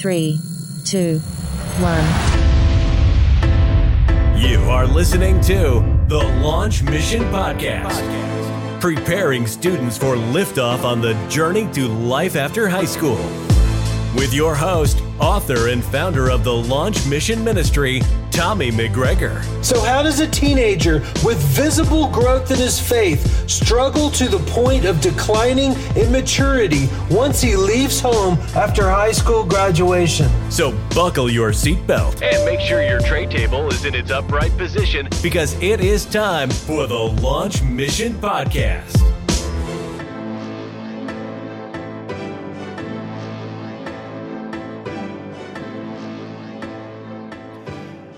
Three, two, one. You are listening to the Launch Mission Podcast, preparing students for liftoff on the journey to life after high school. With your host, author, and founder of the Launch Mission Ministry, Tommy McGregor. So, how does a teenager with visible growth in his faith struggle to the point of declining immaturity once he leaves home after high school graduation? So, buckle your seatbelt and make sure your tray table is in its upright position because it is time for the Launch Mission Podcast.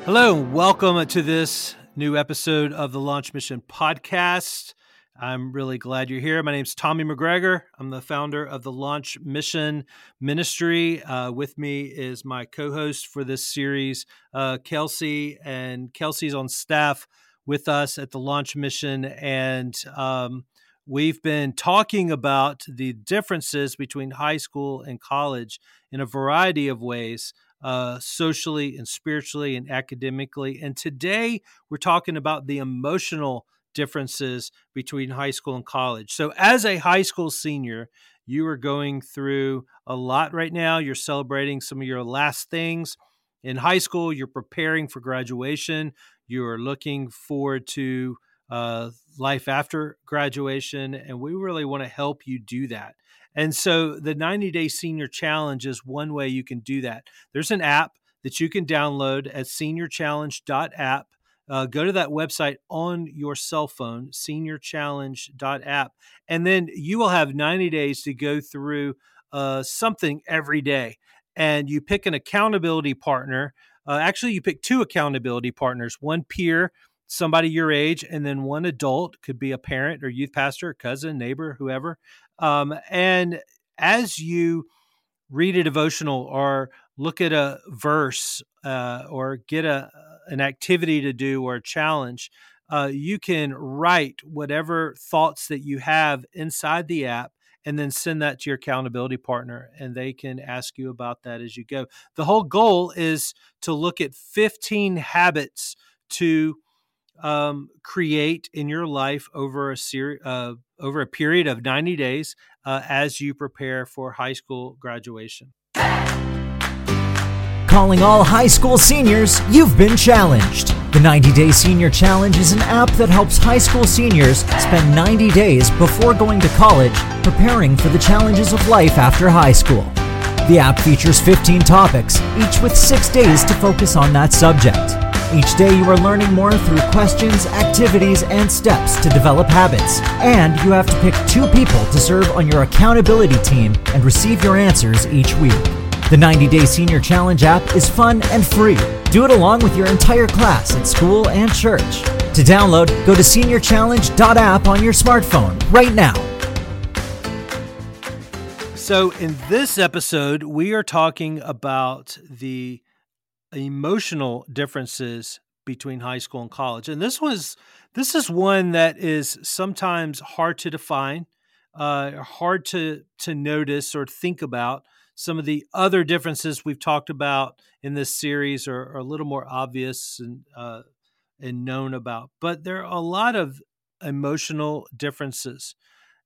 Hello, and welcome to this new episode of the Launch Mission Podcast. I'm really glad you're here. My name is Tommy McGregor. I'm the founder of the Launch Mission Ministry. Uh, with me is my co host for this series, uh, Kelsey, and Kelsey's on staff with us at the Launch Mission. And um, we've been talking about the differences between high school and college in a variety of ways uh, socially and spiritually and academically. And today we're talking about the emotional differences between high school and college. So, as a high school senior, you are going through a lot right now. You're celebrating some of your last things. In high school, you're preparing for graduation. You're looking forward to uh, life after graduation. And we really want to help you do that. And so the 90 day senior challenge is one way you can do that. There's an app that you can download at seniorchallenge.app. Uh, go to that website on your cell phone, seniorchallenge.app, and then you will have 90 days to go through uh, something every day. And you pick an accountability partner. Uh, actually, you pick two accountability partners one peer, somebody your age, and then one adult, could be a parent or youth pastor, cousin, neighbor, whoever. Um, and as you read a devotional or look at a verse uh, or get a an activity to do or a challenge, uh, you can write whatever thoughts that you have inside the app and then send that to your accountability partner and they can ask you about that as you go. The whole goal is to look at 15 habits to um, create in your life over a series uh, over a period of 90 days uh, as you prepare for high school graduation. Calling all high school seniors, you've been challenged. The 90 Day Senior Challenge is an app that helps high school seniors spend 90 days before going to college preparing for the challenges of life after high school. The app features 15 topics, each with six days to focus on that subject. Each day you are learning more through questions, activities, and steps to develop habits. And you have to pick two people to serve on your accountability team and receive your answers each week. The 90 Day Senior Challenge app is fun and free. Do it along with your entire class at school and church. To download, go to seniorchallenge.app on your smartphone right now. So, in this episode, we are talking about the emotional differences between high school and college. And this was this is one that is sometimes hard to define, uh, hard to to notice or think about. Some of the other differences we've talked about in this series are, are a little more obvious and uh, and known about, but there are a lot of emotional differences.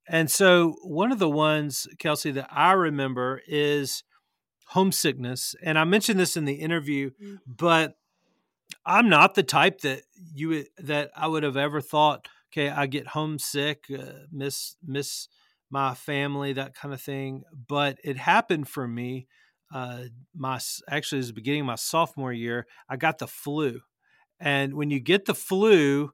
And so, one of the ones, Kelsey, that I remember is homesickness. And I mentioned this in the interview, mm-hmm. but I'm not the type that you that I would have ever thought. Okay, I get homesick, uh, miss miss my family, that kind of thing. But it happened for me. Uh, my actually, it was the beginning of my sophomore year. I got the flu, and when you get the flu,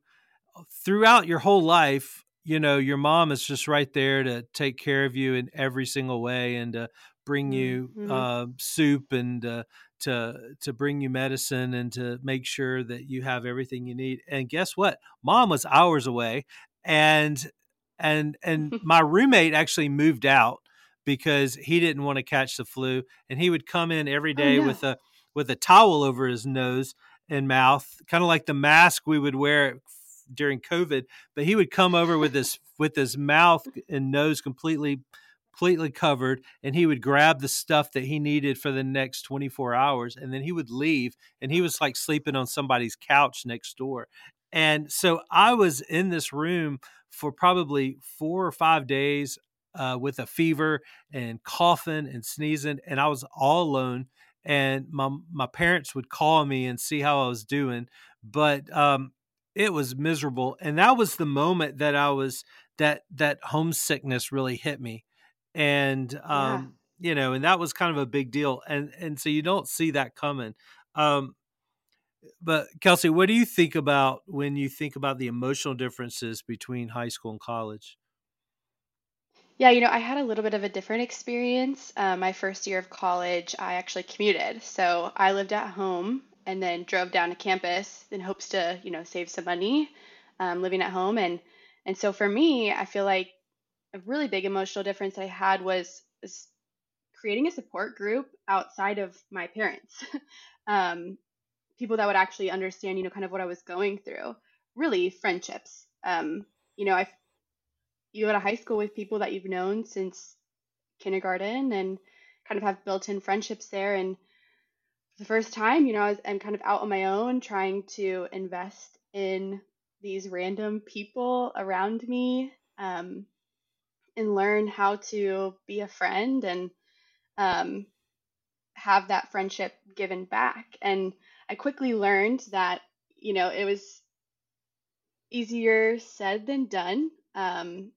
throughout your whole life, you know your mom is just right there to take care of you in every single way and to bring you mm-hmm. uh, soup and uh, to to bring you medicine and to make sure that you have everything you need. And guess what? Mom was hours away, and and and my roommate actually moved out because he didn't want to catch the flu, and he would come in every day oh, day oh, yeah. with a with a towel over his nose and mouth, kind of like the mask we would wear during COVID. But he would come over with his with his mouth and nose completely completely covered and he would grab the stuff that he needed for the next 24 hours and then he would leave and he was like sleeping on somebody's couch next door. And so i was in this room for probably four or five days uh, with a fever and coughing and sneezing and i was all alone and my my parents would call me and see how i was doing but um, it was miserable and that was the moment that i was that that homesickness really hit me and um yeah. you know and that was kind of a big deal and and so you don't see that coming um but kelsey what do you think about when you think about the emotional differences between high school and college yeah, you know, I had a little bit of a different experience. Uh, my first year of college, I actually commuted. So I lived at home and then drove down to campus in hopes to, you know, save some money um, living at home. And and so for me, I feel like a really big emotional difference I had was, creating a support group outside of my parents. um, people that would actually understand, you know, kind of what I was going through. Really, friendships. Um, you know, I you go to high school with people that you've known since kindergarten and kind of have built-in friendships there. And the first time, you know, I was I'm kind of out on my own, trying to invest in these random people around me um, and learn how to be a friend and um, have that friendship given back. And I quickly learned that, you know, it was easier said than done. Um,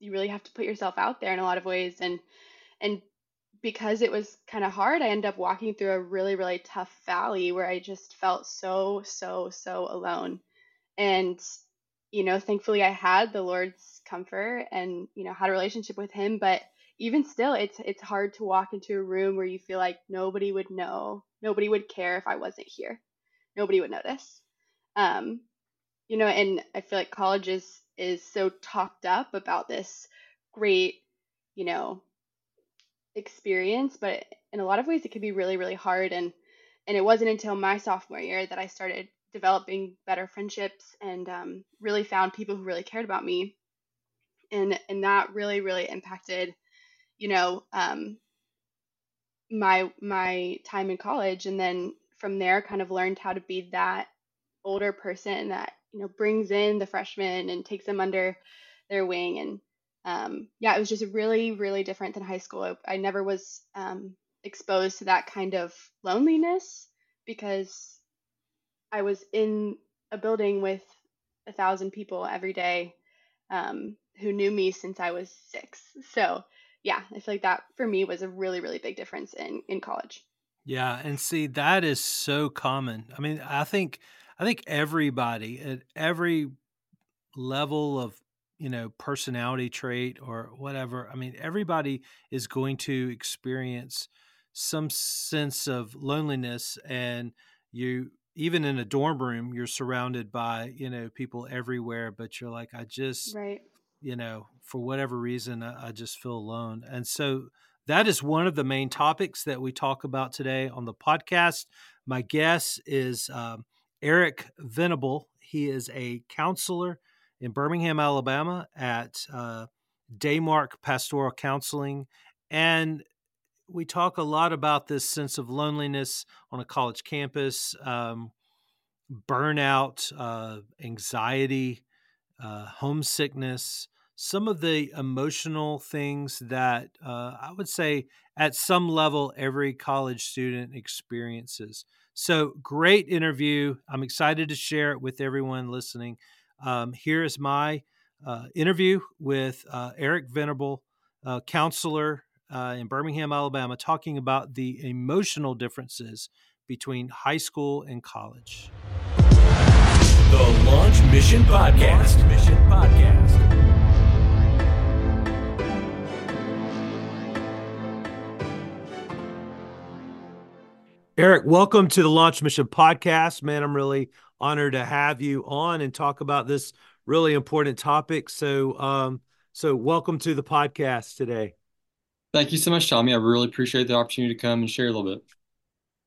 you really have to put yourself out there in a lot of ways. And, and because it was kind of hard, I ended up walking through a really, really tough valley where I just felt so, so, so alone and you know thankfully i had the lord's comfort and you know had a relationship with him but even still it's it's hard to walk into a room where you feel like nobody would know nobody would care if i wasn't here. Nobody would notice. Um you know and i feel like college is is so talked up about this great you know experience but in a lot of ways it can be really really hard. And and it wasn't until my sophomore year that i started developing better friendships and um, really found people who really cared about me. And and that really really impacted you know um, my my time in college. And then from there kind of learned how to be that older person that you know brings in the freshmen and takes them under their wing. And um, yeah it was just really really different than high school. I, I never was um, exposed to that kind of loneliness because I was in a building with a thousand people every day um, who knew me since I was six. So yeah, I feel like that for me was a really, really big difference in in college. Yeah, and see that is so common. I mean, I think I think everybody at every level of you know personality trait or whatever. I mean, everybody is going to experience some sense of loneliness, and you even in a dorm room you're surrounded by you know people everywhere but you're like i just right. you know for whatever reason I, I, just feel alone. And so that is one of the main topics that we talk about today on the podcast. My guest is um, eric venable. He is a counselor in birmingham alabama at uh, daymark pastoral counseling and we talk a lot about this sense of loneliness on a college campus, um, burnout, uh, anxiety, uh, homesickness, some of the emotional things that uh, I would say at some level every college student experiences. So, great interview. I'm excited to share it with everyone listening. Um, here is my uh, interview with uh, Eric Venable, counselor uh, in Birmingham, Alabama, talking about the emotional differences between high school and college. The Launch Mission Podcast. Launch Mission Podcast. Eric, welcome to the Launch Mission Podcast. Man, I'm really honored to have you on and talk about this really important topic. So, um, so welcome to the podcast today. Thank you so much, Tommy. I really appreciate the opportunity to come and share a little bit.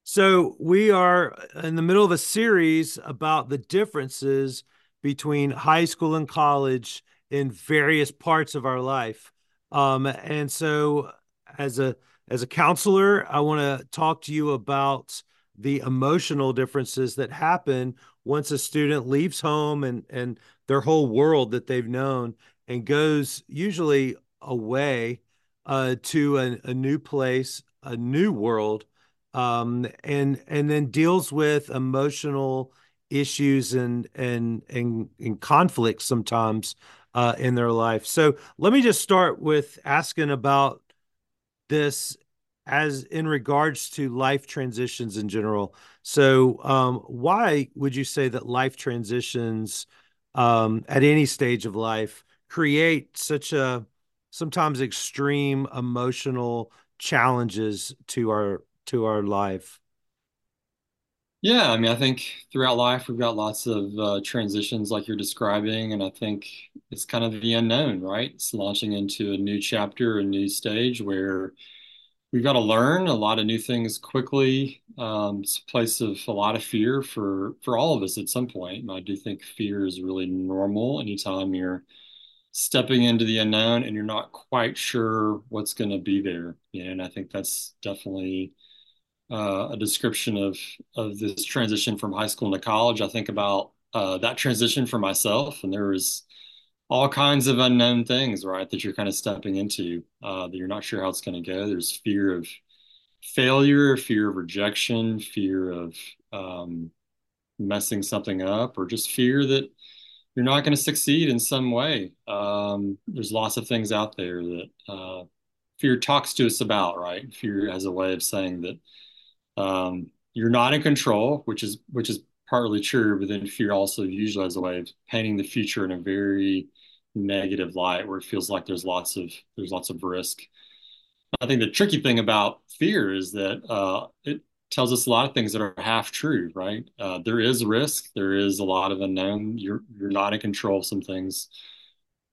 So, we are in the middle of a series about the differences between high school and college in various parts of our life. Um, and so as a as a counselor, I want to talk to you about the emotional differences that happen once a student leaves home and and their whole world that they've known and goes usually away uh, to a, a, new place, a new world, um, and and then deals with emotional issues and and and, and conflicts sometimes uh, in their life. So let me just start with asking about this as in regards to life transitions in general. So, um, why would you say that life transitions um, at any stage of life create such a sometimes extreme emotional challenges to our to our life? Yeah, I mean, I think throughout life we've got lots of uh, transitions like you're describing, and I think it's kind of the unknown, right? It's launching into a new chapter, a new stage where we've got to learn a lot of new things quickly. Um, it's a place of a lot of fear for for all of us at some point. And I do think fear is really normal anytime you're stepping into the unknown and you're not quite sure what's going to be there. You know, and I think that's definitely uh, a description of of this transition from high school into college. I think about uh, that transition for myself, and there was all kinds of unknown things, right, that you're kind of stepping into uh, that you're not sure how it's going to go. There's fear of failure, fear of rejection, fear of um, messing something up, or just fear that you're not going to succeed in some way. Um, there's lots of things out there that uh, fear talks to us about, right? Fear has a way of saying that um, you're not in control, which is which is partly true, but then fear also usually has a way of painting the future in a very negative light where it feels like there's lots of there's lots of risk. I think the tricky thing about fear is that uh, it tells us a lot of things that are half true, right? Uh, there is risk, there is a lot of unknown. You're you're not in control of some things.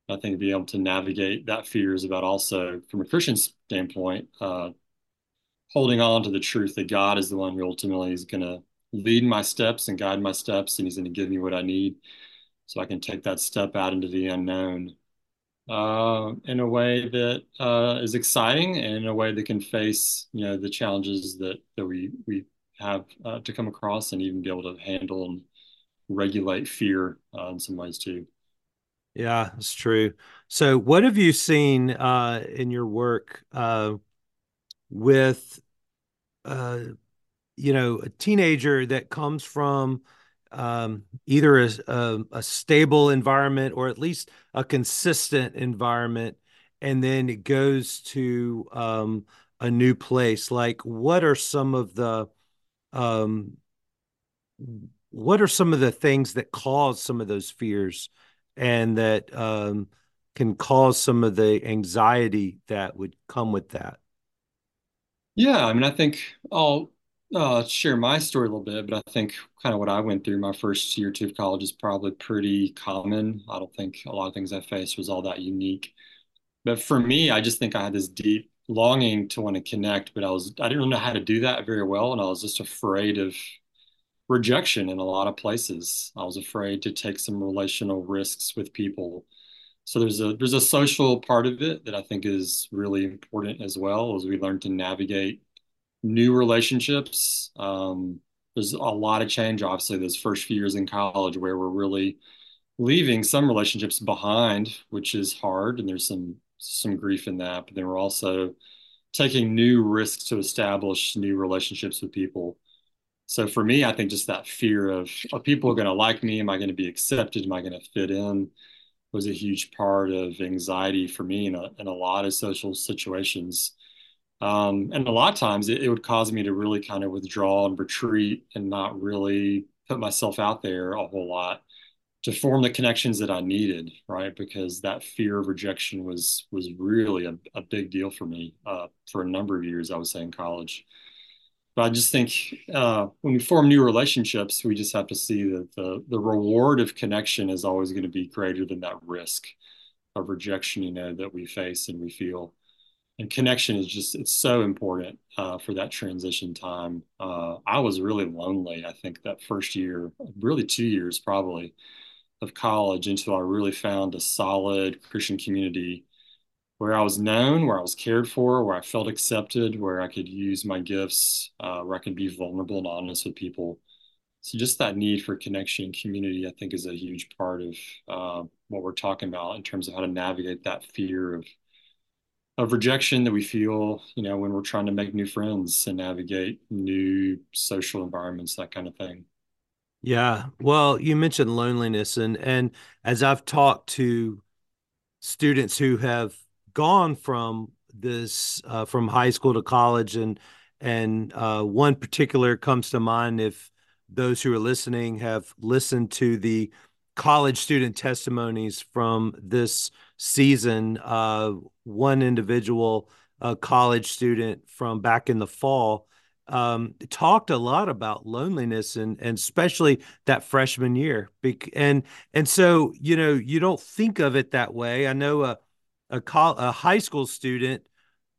I think being able to navigate that fear is about also, from a Christian standpoint, uh, holding on to the truth that God is the one who ultimately is going to lead my steps and guide my steps, and He's going to give me what I need so I can take that step out into the unknown uh, in a way that uh, is exciting and in a way that can face you know the challenges that that we we have uh, to come across and even be able to handle and regulate fear uh, in some ways too. Yeah, it's true. So, what have you seen uh, in your work uh, with you know a teenager that comes from um, either a, a, a, stable environment or at least a consistent environment, and then it goes to um, a new place. Like, what are some of the um, what are some of the things that cause some of those fears and that um, can cause some of the anxiety that would come with that? Yeah, I mean, I think I'll uh, share my story a little bit, but I think kind of what I went through my first year or two of college is probably pretty common. I don't think a lot of things I faced was all that unique. But for me, I just think I had this deep longing to want to connect, but I was I didn't know how to do that very well, and I was just afraid of rejection in a lot of places. I was afraid to take some relational risks with people. So there's a there's a social part of it that I think is really important as well as we learn to navigate new relationships. Um, there's a lot of change, obviously, those first few years in college where we're really leaving some relationships behind, which is hard, and there's some some grief in that. But then we're also taking new risks to establish new relationships with people. So for me, I think just that fear of people are people going to like me? Am I going to be accepted? Am I going to fit in? Was a huge part of anxiety for me in a, in a lot of social situations. Um, and a lot of times it, it, would cause me to really kind of withdraw and retreat and not really put myself out there a whole lot to form the connections that I needed, right? Because that fear of rejection was was really a, a big deal for me uh, for a number of years. I was saying college, but I just think uh, when we form new relationships, we just have to see that the the reward of connection is always going to be greater than that risk of rejection, you know, that we face and we feel and connection is just it's so important uh, for that transition time uh, i was really lonely i think that first year really two years probably of college until i really found a solid christian community where I was known, where I was cared for, where I felt accepted, where I could use my gifts, uh, where I could be vulnerable and honest with people. So just that need for connection and community, I think, is a huge part of uh, what we're talking about in terms of how to navigate that fear of of rejection that we feel, you know, when we're trying to make new friends and navigate new social environments, that kind of thing. Yeah. Well, you mentioned loneliness and and as I've talked to students who have gone from this uh, from high school to college and and uh, one particular comes to mind if those who are listening have listened to the college student testimonies from this season. Uh, one individual, a college student from back in the fall, um, talked a lot about loneliness and and especially that freshman year. And and so you know you don't think of it that way. I know a a, a high school student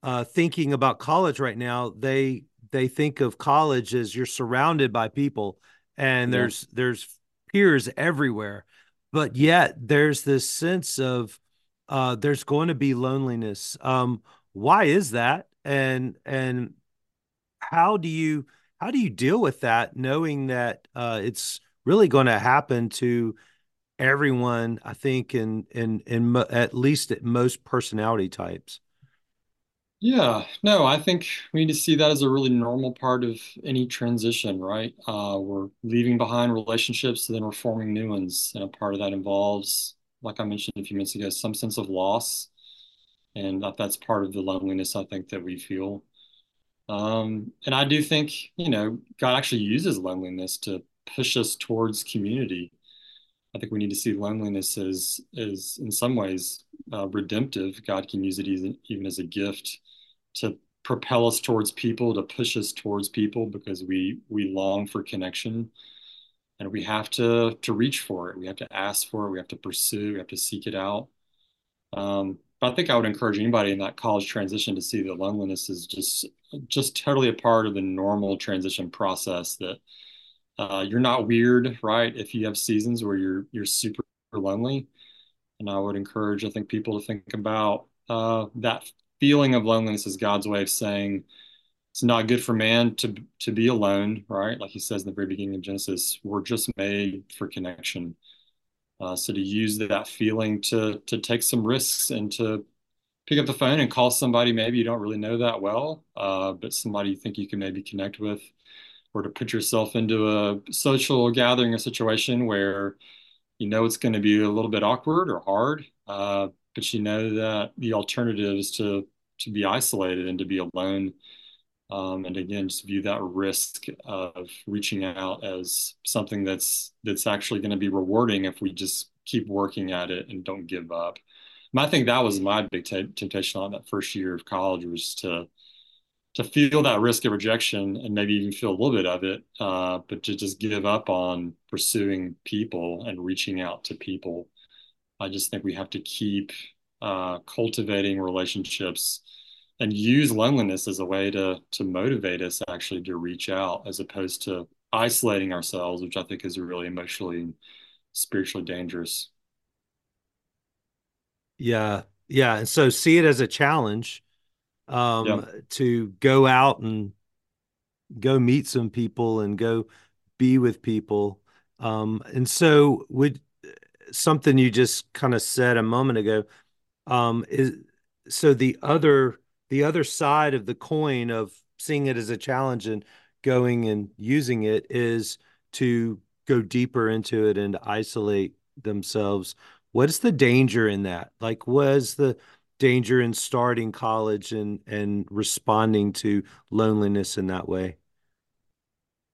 uh, thinking about college right now. They they think of college as you're surrounded by people and yeah. there's there's peers everywhere but yet there's this sense of uh, there's going to be loneliness. Um, why is that? And and how do you how do you deal with that knowing that uh, it's really going to happen to everyone i think in in in mo- at least at most personality types yeah, no, I think we need to see that as a really normal part of any transition, right? Uh, we're leaving behind relationships, and then we're forming new ones. And a part of that involves, like I mentioned a few minutes ago, some sense of loss. And that, that's part of the loneliness I think that we feel. Um, and I do think, you know, God actually uses loneliness to push us towards community. I think we need to see loneliness as, as in some ways, uh, redemptive. God can use it even, even as a gift to propel us towards people, to push us towards people because we we long for connection, and we have to to reach for it. We have to ask for it. We have to pursue. We have to seek it out. Um, but I think I would encourage anybody in that college transition to see that loneliness is just just totally a part of the normal transition process. That uh, you're not weird, right? If you have seasons where you're you're super lonely, and I would encourage I think people to think about uh, that feeling of loneliness is God's way of saying it's not good for man to to be alone, right? Like he says in the very beginning of Genesis, we're just made for connection. Uh, so to use that feeling to to take some risks and to pick up the phone and call somebody maybe you don't really know that well, uh, but somebody you think you can maybe connect with, or to put yourself into a social gathering or situation where you know it's going to be a little bit awkward or hard, uh, but you know that the alternative is to to be isolated and to be alone. Um, and again, just view that risk of reaching out as something that's that's actually going to be rewarding if we just keep working at it and don't give up. And I think that was my big t- temptation on that first year of college was to to feel that risk of rejection and maybe even feel a little bit of it, uh, but to just give up on pursuing people and reaching out to people. I just think we have to keep uh, cultivating relationships and use loneliness as a way to to motivate us actually to reach out as opposed to isolating ourselves which i think is really emotionally and spiritually dangerous. Yeah. Yeah. And so see it as a challenge um yeah. to go out and go meet some people and go be with people. Um and so would something you just kind of said a moment ago um, is so the other the other side of the coin of seeing it as a challenge and going and using it is to go deeper into it and isolate themselves. What's the danger in that? Like, was the danger in starting college and and responding to loneliness in that way?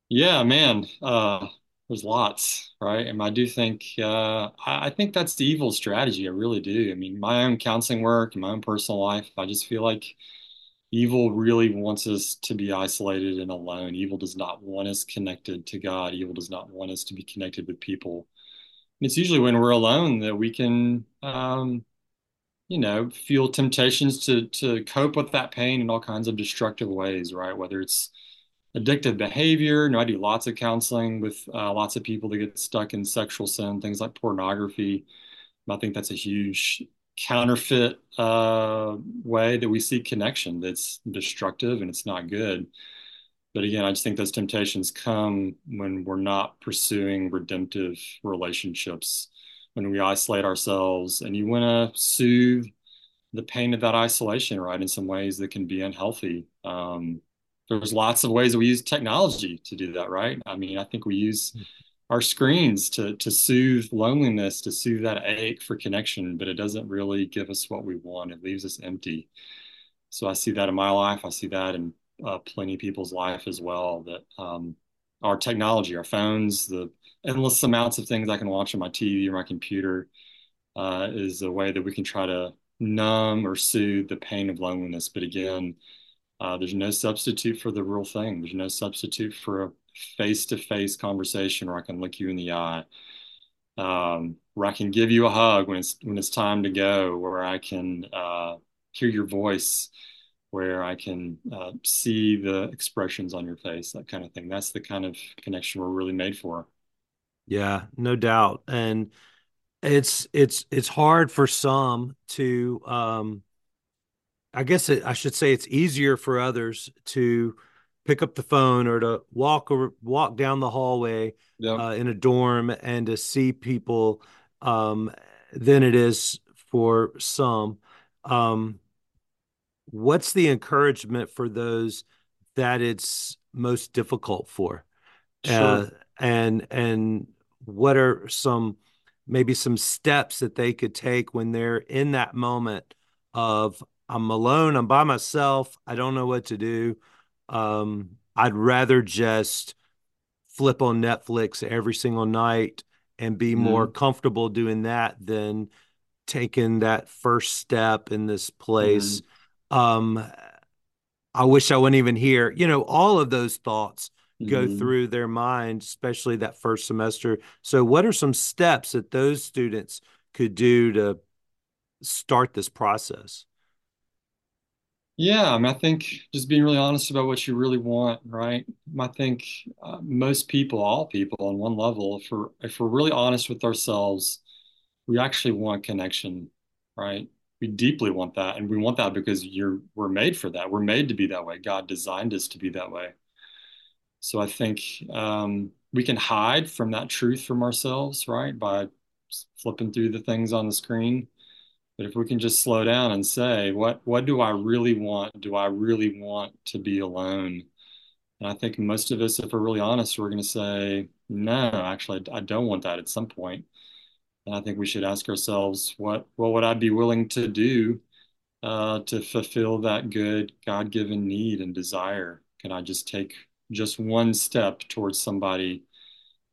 Yeah, man. Uh, there's lots, right? And I do think uh, I, think that's the evil strategy. I really do. I mean, my own counseling work, my own personal life, I just feel like evil really wants us to be isolated and alone. Evil does not want us connected to God. Evil does not want us to be connected with people. And it's usually when we're alone that we can, um, you know, feel temptations to to cope with that pain in all kinds of destructive ways, right? Whether it's addictive behavior. You know, I do lots of counseling with uh, lots of people that get stuck in sexual sin, things like pornography. I think that's a huge counterfeit uh, way that we seek connection that's destructive and it's not good. But again, I just think those temptations come when we're not pursuing redemptive relationships, when we isolate ourselves, and you want to soothe the pain of that isolation, right? In some ways that can be unhealthy. Um, there's lots of ways that we use technology to do that, right? I mean, I think we use our screens to to soothe loneliness, to soothe that ache for connection, but it doesn't really give us what we want. It leaves us empty. So I see that in my life. I see that in uh, plenty of people's life as well. That um, our technology, our phones, the endless amounts of things I can watch on my TV or my computer, uh, is a way that we can try to numb or soothe the pain of loneliness. But again, uh, there's no substitute for the real thing. There's no substitute for a face-to-face conversation where I can look you in the eye, um, where I can give you a hug when it's when it's time to go, where I can uh, hear your voice, where I can uh, see the expressions on your face, that kind of thing. That's the kind of connection we're really made for. Yeah, no doubt, and it's it's it's hard for some to um I guess it, I should say it's easier for others to pick up the phone or to walk or walk down the hallway uh, in a dorm and to see people um, than it is for some. Um, what's the encouragement for those that it's most difficult for? Sure. Uh, and and what are some maybe some steps that they could take when they're in that moment of I'm alone, I'm by myself, I don't know what to do. Um, I'd rather just flip on Netflix every single night and be mm-hmm. more comfortable doing that than taking that first step in this place. Mm-hmm. Um, I wish I wouldn't even hear, you know, all of those thoughts go mm-hmm. through their mind, especially that first semester. So, what are some steps that those students could do to start this process? Yeah, I mean, I think just being really honest about what you really want, right? I think uh, most people, all people, on one level, if we're if we're really honest with ourselves, we actually want connection, right? We deeply want that, and we want that because you're we're made for that. We're made to be that way. God designed us to be that way. So I think um, we can hide from that truth from ourselves, right? By flipping through the things on the screen. But if we can just slow down and say, what what do I really want? Do I really want to be alone? And I think most of us, if we're really honest, we're going to say, no, actually, I don't want that at some point. And I think we should ask ourselves, what what would I be willing to do uh, to fulfill that good God-given need and desire? Can I just take just one step towards somebody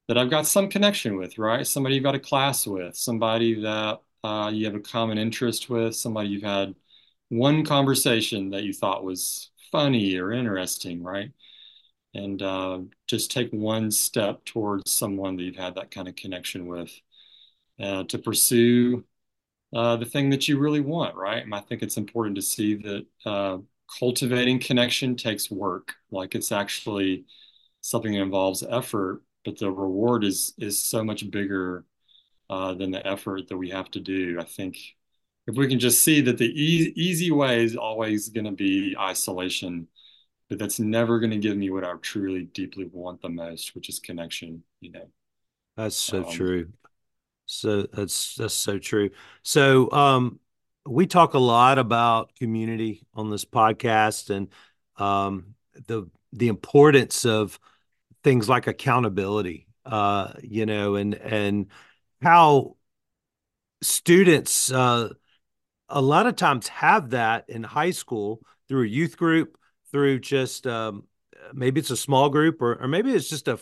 that I've got some connection with, right? Somebody you've got a class with, somebody that uh, you have a common interest with, somebody you've had one conversation that you thought was funny or interesting, right? And uh, just take one step towards someone that you've had that kind of connection with uh, to pursue uh, the thing that you really want, right? And I think it's important to see that uh, cultivating connection takes work. Like it's actually something that involves effort, but the reward is is so much bigger uh, than the effort that we have to do. I think if we can just see that the e- easy way is always going to be isolation, but that's never going to give me what I truly deeply want the most, which is connection. You know, that's so um, true. So that's that's so true. So um, we talk a lot about community on this podcast and um, the the importance of things like accountability uh, you know and and how students uh, a lot of times have that in high school through a youth group through just um, maybe it's a small group or, or maybe it's just a,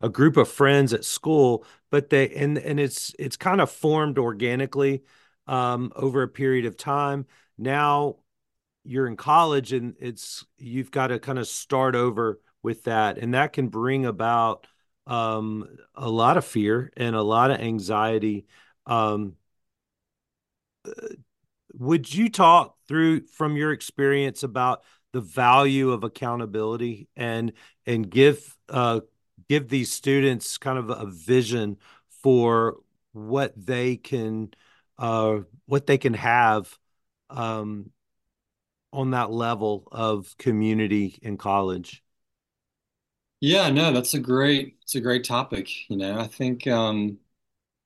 a group of friends at school but they and and it's it's kind of formed organically um, over a period of time. Now you're in college and it's you've got to kind of start over with that, and that can bring about um, a lot of fear and a lot of anxiety. Um, uh, would you talk through from your experience about the value of accountability and and give uh, give these students kind of a vision for what they can uh, what they can have um, on that level of community in college? Yeah, no, that's a great, it's a great topic. You know, I think, um,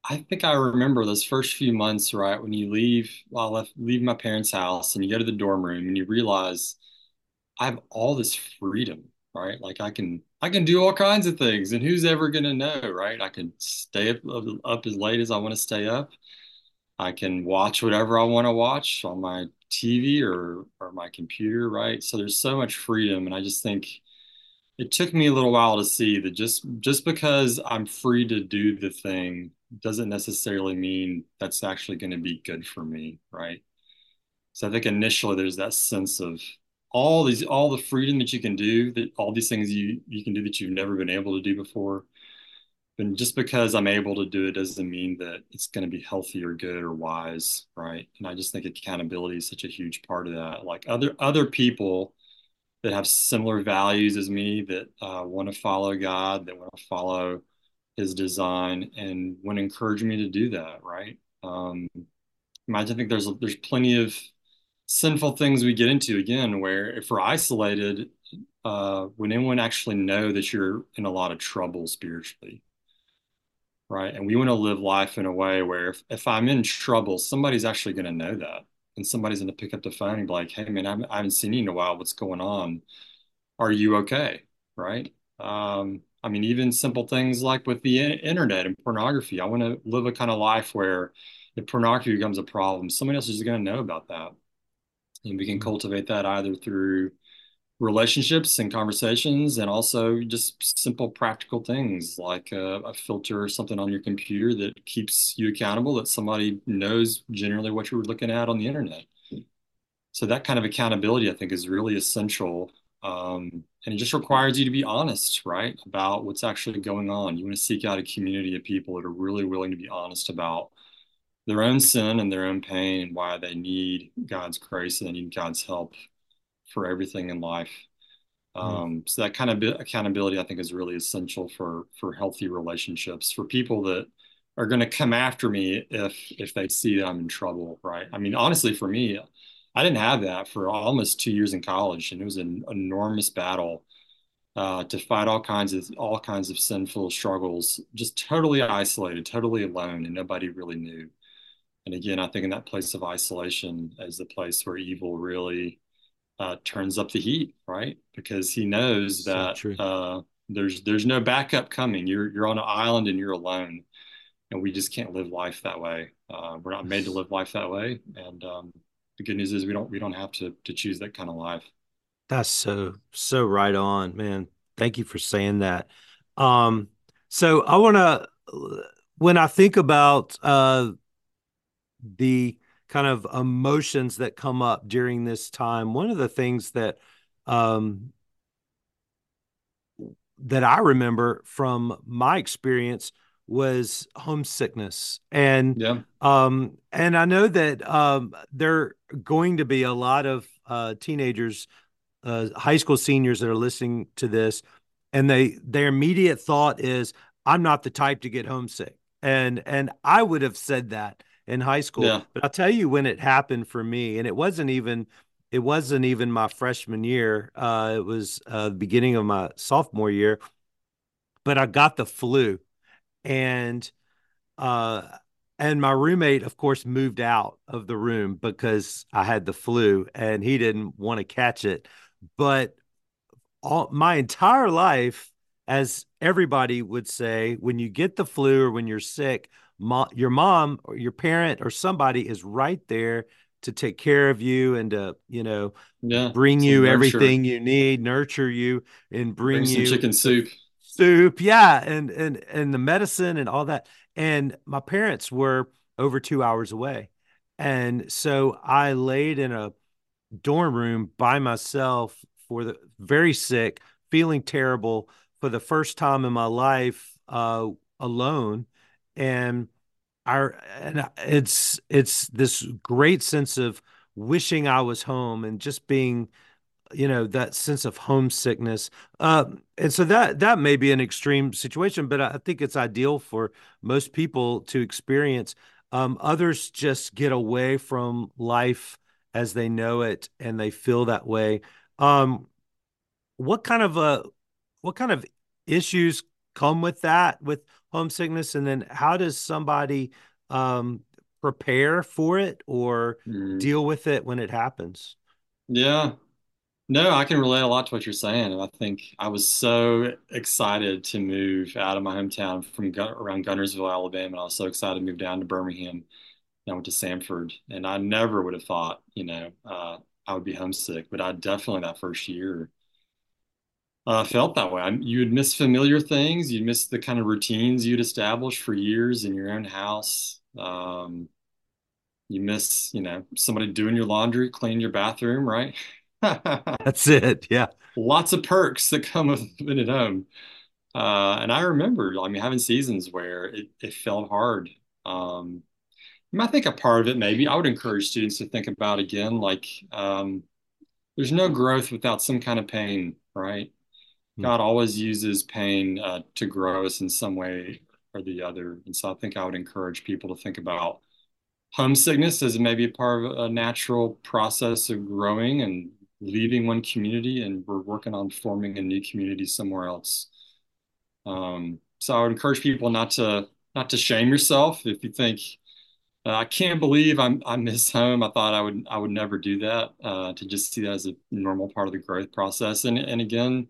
I think I remember those first few months, right, when you leave, well, I left, leave my parents' house and you go to the dorm room and you realize I have all this freedom, right? Like I can, I can do all kinds of things, and who's ever gonna know, right? I can stay up, up as late as I want to stay up. I can watch whatever I want to watch on my TV or or my computer, right? So there's so much freedom, and I just think it took me a little while to see that just just because I'm free to do the thing doesn't necessarily mean that's actually going to be good for me, right? So I think initially there's that sense of all these all the freedom that you can do, that all these things you you can do that you've never been able to do before. And just because I'm able to do it doesn't mean that it's going to be healthy or good or wise, right? And I just think accountability is such a huge part of that. Like other other people that have similar values as me that uh, want to follow God, that want to follow His design, and want to encourage me to do that. Right? Um, I think there's there's plenty of sinful things we get into again, where if we're isolated, uh, when anyone actually know that you're in a lot of trouble spiritually, right? And we want to live life in a way where if, if I'm in trouble, somebody's actually going to know that and somebody's going to pick up the phone and be like, hey, man, I haven't, I haven't seen you in a while. What's going on? Are you okay? Right. Um, I mean, even simple things like with the internet and pornography. I want to live a kind of life where if pornography becomes a problem, somebody else is going to know about that. And we can mm-hmm. cultivate that either through relationships and conversations and also just simple practical things like a, a, filter or something on your computer that keeps you accountable that somebody knows generally what you're looking at on the internet. So that kind of accountability i think is really essential um, and it just requires you to be honest right about what's actually going on. You want to seek out a community of people that are really willing to be honest about their own sin and their own pain and why they need god's grace and they need god's help for everything in life. Hmm. Um, so that kind of accountability, I think, is really essential for for healthy relationships for people that are going to come after me if if they see that I'm in trouble, right? I mean, honestly, for me, I didn't have that for almost two years in college, and it was an enormous battle uh, to fight all kinds of all kinds of sinful struggles, just totally isolated, totally alone, and nobody really knew. And again, I think in that place of isolation is the place where evil really uh, turns up the heat, right? Because he knows that so uh, there's there's no backup coming. You're you're on an island and you're alone, and we just can't live life that way. Uh, we're not made to live life that way. And um, the good news is we don't we don't have to to choose that kind of life. That's so so right on, man. Thank you for saying that. Um, so I want to when I think about uh, the kind of emotions that come up during this time. One of the things that um, that I remember from my experience was homesickness, and yeah. um, and I know that um, there are going to be a lot of uh, teenagers, uh, high school seniors that are listening to this, and they their immediate thought is, "I'm not the type to get homesick," and and I would have said that in high school. Yeah. But I'll tell you when it happened for me, and it wasn't even it wasn't even my freshman year. Uh, it was uh, the beginning of my sophomore year. But I got the flu, and uh, and my roommate, of course, moved out of the room because I had the flu, and he didn't want to catch it. But all my entire life, as everybody would say, when you get the flu or when you're sick, your mom or your parent or somebody is right there to take care of you and to you know yeah, bring you nurture. everything you need nurture you and bring, bring you chicken soup. soup. Yeah and and and the medicine and all that. And my parents were over two hours away. And so i laid in a dorm room by myself for the very sick feeling terrible for the first time in my life uh, alone and our and it's it's this great sense of wishing I was home and just being you know that sense of homesickness uh, and so that that may be an extreme situation but i think it's ideal for most people to experience Um, others just get away from life as they know it and they feel that way. Um, what kind of uh what kind of issues come with that with homesickness and then how does somebody um prepare for it or Mm. deal with it when it happens? Yeah. No, I can relate a lot to what you're saying. And I think I was so excited to move out of my hometown from Gun around Guntersville, Alabama. And I was so excited to move down to Birmingham. And I went to Samford. And I never would have thought, you know, uh, I would be homesick. But I definitely that first year uh, felt that way. I, you'd miss familiar things. You'd miss the kind of routines you'd established for years in your own house. Um, you miss, you know, somebody doing your laundry, cleaning your bathroom, right? That's it. Yeah. Lots of perks that come with living at home. Uh, and I remember, I mean, having seasons where it, it felt hard. Um, I think a part of it, maybe, I would encourage students to think about again, like, um, there's no growth without some kind of pain, right? Hmm. God always uses pain uh, to grow us in some way or the other. And so I think I would encourage people to think about homesickness as maybe part of a natural process of growing and leaving one community and we're working on forming a new community somewhere else. Um, so I would encourage people not to not to shame yourself if you think uh, I can't believe I'm I miss home. I thought I would I would never do that. Uh, to just see that as a normal part of the growth process, and and again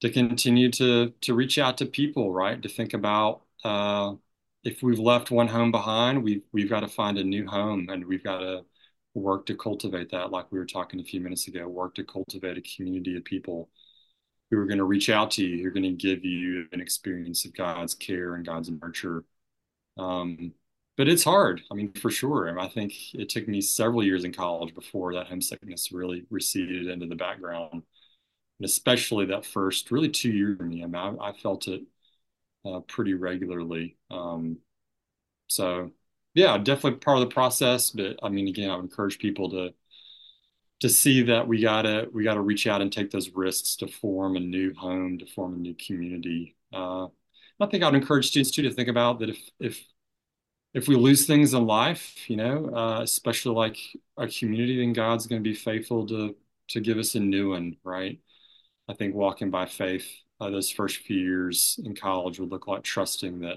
to continue to to reach out to people, right? To think about uh, if we've left one home behind, we've we've got to find a new home, and we've got to work to cultivate that, like we were talking a few minutes ago. Work to cultivate a community of people who are going to reach out to you, who are going to give you an experience of God's care and God's nurture. Um, but it's hard. I mean, for sure. And I think it took me several years in college before that homesickness really receded into the background. And especially that first really two years me. I mean, I, I felt it uh, pretty regularly. Um, so yeah, definitely part of the process. But I mean, again, I would encourage people to to see that we gotta we gotta reach out and take those risks to form a new home, to form a new community. Uh, I think I'd encourage students too to think about that if if if we lose things in life, you know, uh, especially like a community, then God's going to be faithful to to give us a new one, right? I think walking by faith uh, those first few years in college would look like trusting that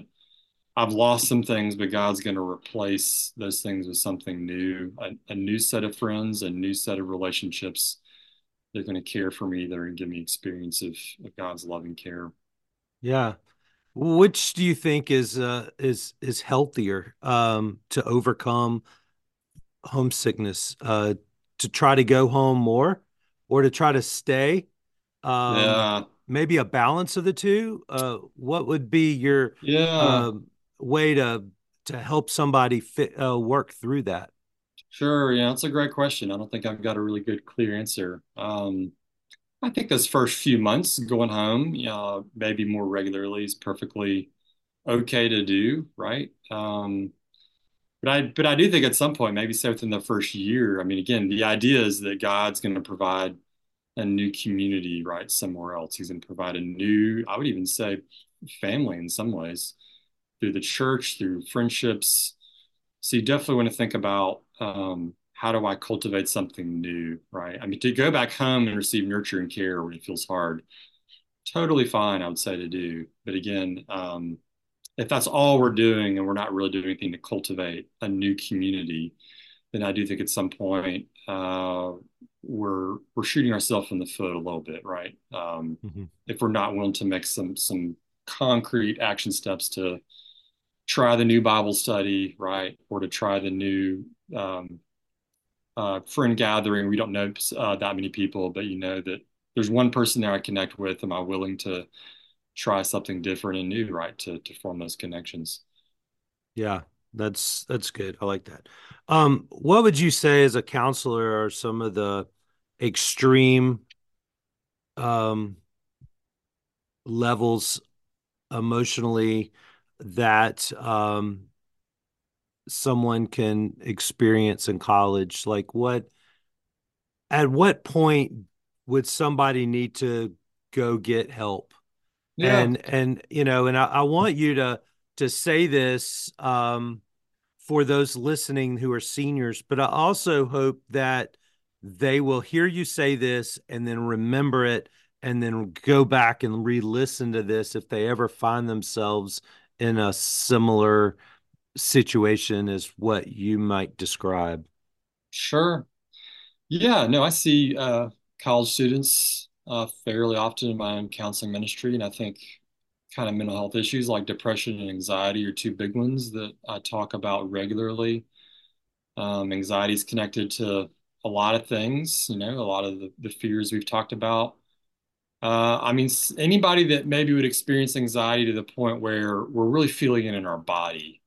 I've lost some things, but God's going to replace those things with something new, a, a new set of friends, a new set of relationships. They're going to care for me. They're going to give me experience of, of God's loving care. Yeah. Which do you think is uh is is healthier um to overcome homesickness? Uh to try to go home more or to try to stay? Um Yeah, maybe a balance of the two? Uh what would be your yeah, um way to to help somebody fit uh work through that? sure. Yeah, that's a great question. I don't think I've got a really good, clear answer. Um, I think those first few months going home, uh, maybe more regularly is perfectly okay to do, right? Um, But I, but I do think at some point, maybe say within the first year, I mean, again, the idea is that God's going to provide a new community, right, somewhere else. He's going to provide a new, I would even say, family in some ways through the church, through friendships. So you definitely want to think about um, how do I cultivate something new, right? I mean, to go back home and receive nurture and care when it feels hard, totally fine, I would say to do. But again, um, if that's all we're doing and we're not really doing anything to cultivate a new community, then I do think at some point uh, we're we're shooting ourselves in the foot a little bit, right? Um, Mhm. if we're not willing to make some some concrete action steps to try the new Bible study, right, or to try the new um, uh, friend gathering. We don't know uh, that many people, but you know that there's one person there I connect with. Am I willing to try something different and new, right, to to form those connections? Yeah, that's that's good. I like that. Um, what would you say as a counselor are some of the extreme um levels emotionally that um someone can experience in college? Like what at what point would somebody need to go get help? Yeah, And and you know, and I, I want you to to say this um for those listening who are seniors, but I also hope that they will hear you say this and then remember it and then go back and re-listen to this if they ever find themselves in a similar situation as what you might describe. Sure. Yeah, no, I see uh, college students uh, fairly often in my own counseling ministry, and I think kind of mental health issues like depression and anxiety are two big ones that I talk about regularly. Um, anxiety is connected to a lot of things, you know, a lot of the, the fears we've talked about. Uh, I mean, anybody that maybe would experience anxiety to the point where we're really feeling it in our body,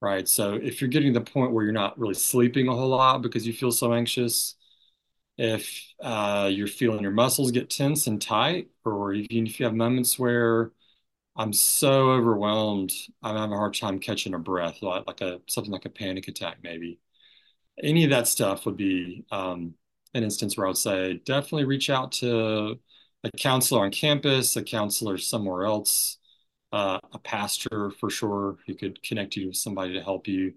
right? So if you're getting to the point where you're not really sleeping a whole lot because you feel so anxious, if uh, you're feeling your muscles get tense and tight, or even if you have moments where I'm so overwhelmed, I'm having a hard time catching a breath, like, like a something like a panic attack, maybe. Any of that stuff would be um, an instance where I would say definitely reach out to a counselor on campus, a counselor somewhere else, uh, a pastor for sure who could connect you with somebody to help you.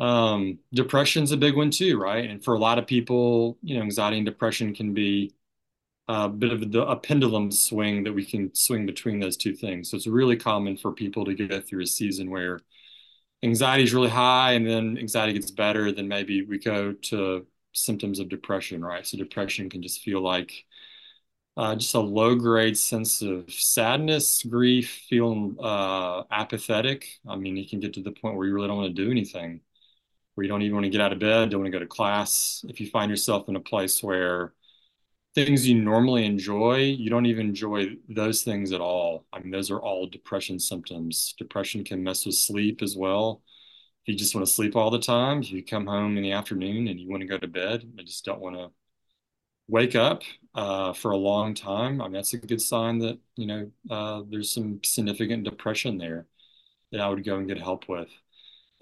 Um, depression's a big one too, right? And for a lot of people, you know, anxiety and depression can be a bit of a, a pendulum swing that we can swing between those two things. So it's really common for people to go through a season where anxiety is really high and then anxiety gets better, then maybe we go to symptoms of depression, right? So depression can just feel like uh, just a low grade sense of sadness, grief, feeling uh, apathetic. I mean, you can get to the point where you really don't want to do anything, where you don't even want to get out of bed, don't want to go to class. If you find yourself in a place where things you normally enjoy, you don't even enjoy those things at all. I mean, those are all depression symptoms. Depression can mess with sleep as well. If you just want to sleep all the time, if you come home in the afternoon and you want to go to bed, I just don't want to wake up uh, for a long time. I mean, that's a good sign that, you know, uh, there's some significant depression there that I would go and get help with.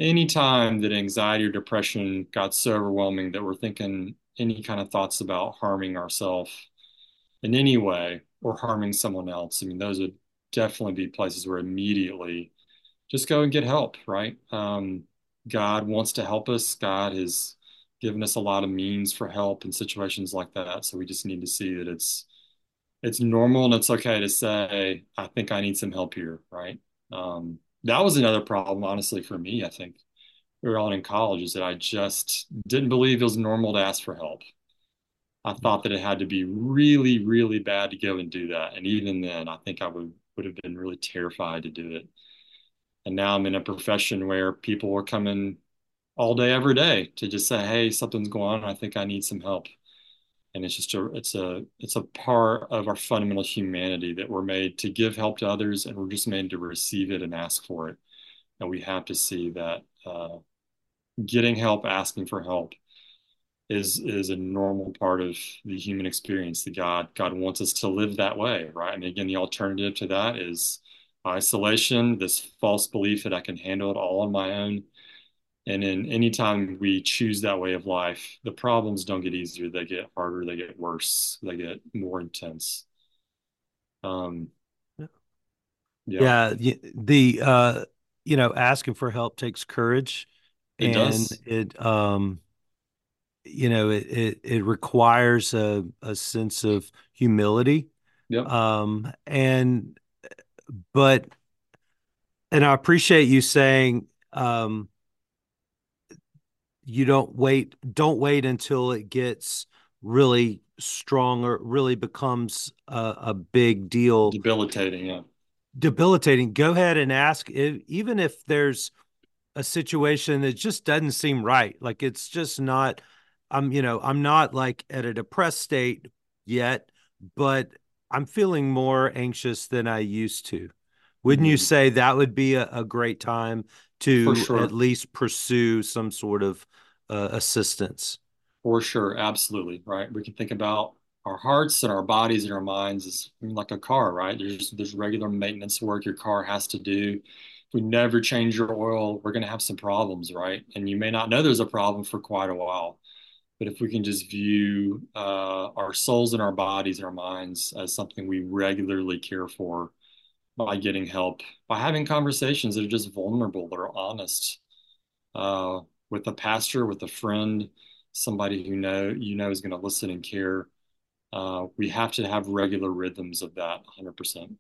Anytime that anxiety or depression got so overwhelming that we're thinking any kind of thoughts about harming ourselves in any way or harming someone else. I mean, those would definitely be places where immediately just go and get help, right? Um, God wants to help us. God has given us a lot of means for help in situations like that. So we just need to see that it's it's normal and it's okay to say, I think I need some help here, right? Um, that was another problem, honestly, for me. I think early on in college is that I just didn't believe it was normal to ask for help. I thought that it had to be really, really bad to go and do that. And even then, I think I would, would have been really terrified to do it. And now I'm in a profession where people are coming all day, every day to just say, Hey, something's going on. I think I need some help. And it's just a, it's a, it's a part of our fundamental humanity that we're made to give help to others and we're just made to receive it and ask for it. And we have to see that, uh, getting help, asking for help is is a normal part of the human experience. that God God wants us to live that way, right? And again, the alternative to that is isolation, this false belief that I can handle it all on my own. And in any time we choose that way of life, the problems don't get easier; they get harder, they get worse, they get more intense. Um, yeah, yeah the uh, you know, asking for help takes courage it and does. it um you know it it, it requires a, a sense of humility Yep. um and but and I appreciate you saying um you don't wait don't wait until it gets really strong or really becomes a, a big deal Debilitating. Yeah. debilitating go ahead and ask if, even if there's a situation that just doesn't seem right. Like it's just not, I'm, you know, I'm not like at a depressed state yet, but I'm feeling more anxious than I used to. Wouldn't you Mhm. say that would be a, a great time to sure. at least pursue some sort of uh, assistance? For sure, absolutely, right? We can think about our hearts and our bodies and our minds as like a car, right? There's there's regular maintenance work your car has to do. We never change your oil, we're going to have some problems, right? And you may not know there's a problem for quite a while. But if we can just view uh, our souls and our bodies and our minds as something we regularly care for by getting help, by having conversations that are just vulnerable, that are honest, uh, with a pastor, with a friend, somebody who know you know is going to listen and care. Uh, we have to have regular rhythms of that 100%.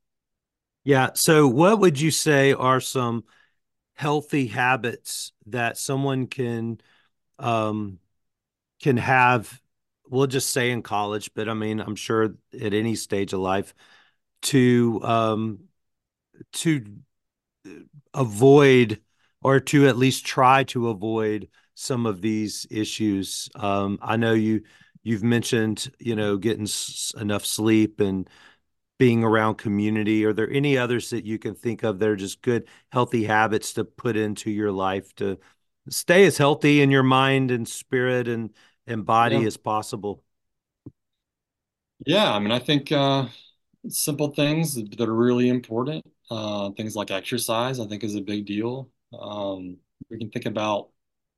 Yeah. So, what would you say are some healthy habits that someone can um, can have? We'll just say in college, but I mean, I'm sure at any stage of life to um, to avoid or to at least try to avoid some of these issues. Um, I know you you've mentioned you know getting s- enough sleep and being around community. Are there any others that you can think of that are just good healthy habits to put into your life to stay as healthy in your mind and spirit and and body Yeah. as possible? Yeah, I mean, I think uh, simple things that are really important. Uh, things like exercise, I think, is a big deal. Um, we can think about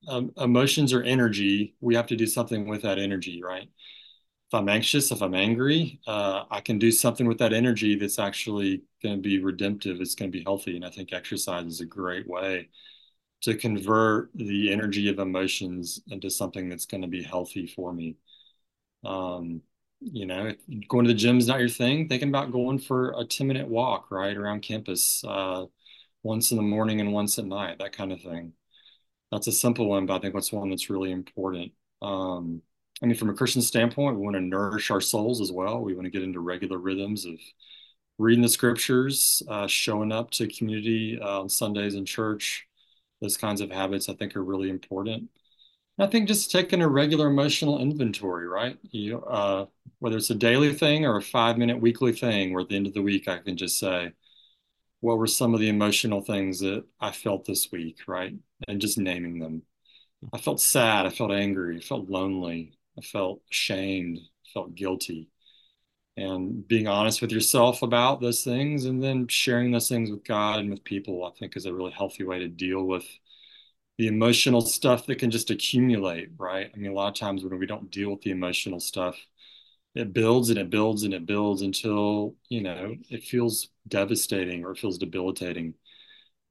um, emotions or energy. We have to do something with that energy, right? If I'm anxious, if I'm angry, uh, I can do something with that energy that's actually going to be redemptive. It's going to be healthy. And I think exercise is a great way to convert the energy of emotions into something that's going to be healthy for me. Um, you know, if going to the gym is not your thing, thinking about going for a 10 minute walk, right, around campus, uh, once in the morning and once at night, that kind of thing. That's a simple one, but I think that's one that's really important. Um, I mean, from a Christian standpoint, we want to nourish our souls as well. We want to get into regular rhythms of reading the scriptures, uh, showing up to community uh, on Sundays in church. Those kinds of habits I think are really important. I think just taking a regular emotional inventory, right? You, uh, whether it's a daily thing or a five minute weekly thing, where at the end of the week I can just say, what were some of the emotional things that I felt this week, right? And just naming them. I felt sad. I felt angry. I felt lonely. I felt ashamed. Felt guilty. And being honest with yourself about those things and then sharing those things with God and with people, I think is a really healthy way to deal with the emotional stuff that can just accumulate, right? I mean, a lot of times when we don't deal with the emotional stuff, it builds and it builds and it builds until, you know, it feels devastating or it feels debilitating.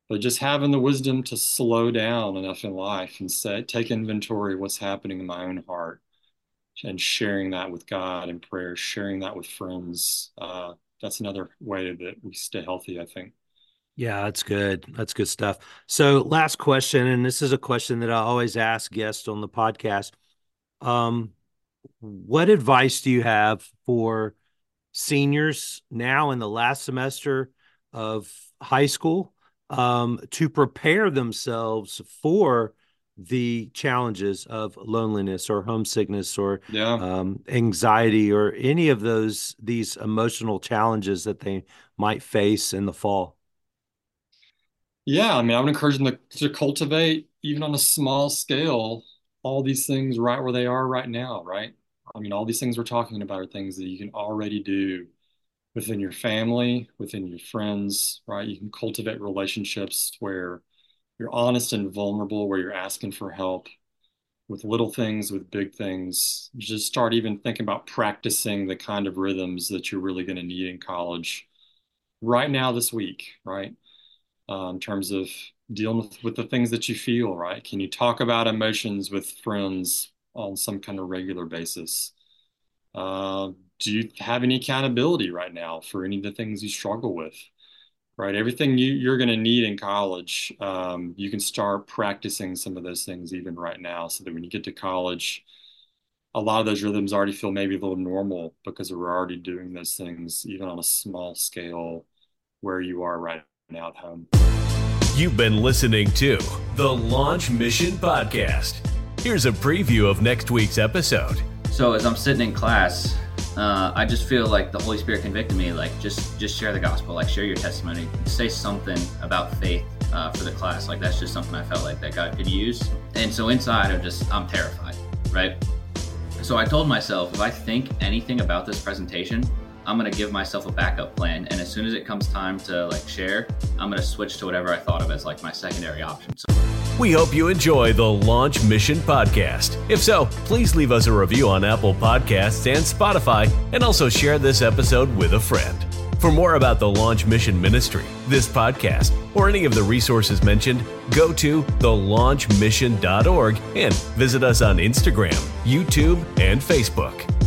But just having the wisdom to slow down enough in life and say, take inventory of what's happening in my own heart and sharing that with God in prayer, sharing that with friends. Uh, that's another way that we stay healthy, I think. Yeah, that's good. That's good stuff. So, last question, and this is a question that I always ask guests on the podcast. Um, what advice do you have for seniors now in the last semester of high school um, to prepare themselves for the challenges of loneliness or homesickness or Yeah. um, anxiety or any of those these emotional challenges that they might face in the fall? Yeah, I mean, I would encourage them to, to cultivate, even on a small scale, all these things right where they are right now, right? I mean, all these things we're talking about are things that you can already do within your family, within your friends, right? You can cultivate relationships where you're honest and vulnerable, where you're asking for help with little things, with big things. Just start even thinking about practicing the kind of rhythms that you're really going to need in college right now this week, right? uh, in terms of dealing with, with the things that you feel, right? Can you talk about emotions with friends on some kind of regular basis? Uh, do you have any accountability right now for any of the things you struggle with? Right, everything you, you're going to need in college, um, you can start practicing some of those things even right now, so that when you get to college, a lot of those rhythms already feel maybe a little normal because we're already doing those things even on a small scale where you are right now at home. You've been listening to the Launch Mission Podcast. Here's a preview of next week's episode. So as I'm sitting in class, uh, I just feel like the Holy Spirit convicted me, like just just share the gospel, like share your testimony, say something about faith uh, for the class. Like that's just something I felt like that God could use. And so inside, I'm just I'm terrified, right? So I told myself, if I think anything about this presentation, I'm gonna give myself a backup plan. And as soon as it comes time to like share, I'm gonna switch to whatever I thought of as like my secondary option. So We hope you enjoy the Launch Mission Podcast. If so, please leave us a review on Apple Podcasts and Spotify, and also share this episode with a friend. For more about the Launch Mission Ministry, this podcast, or any of the resources mentioned, go to thelaunchmission.org and visit us on Instagram, YouTube, and Facebook.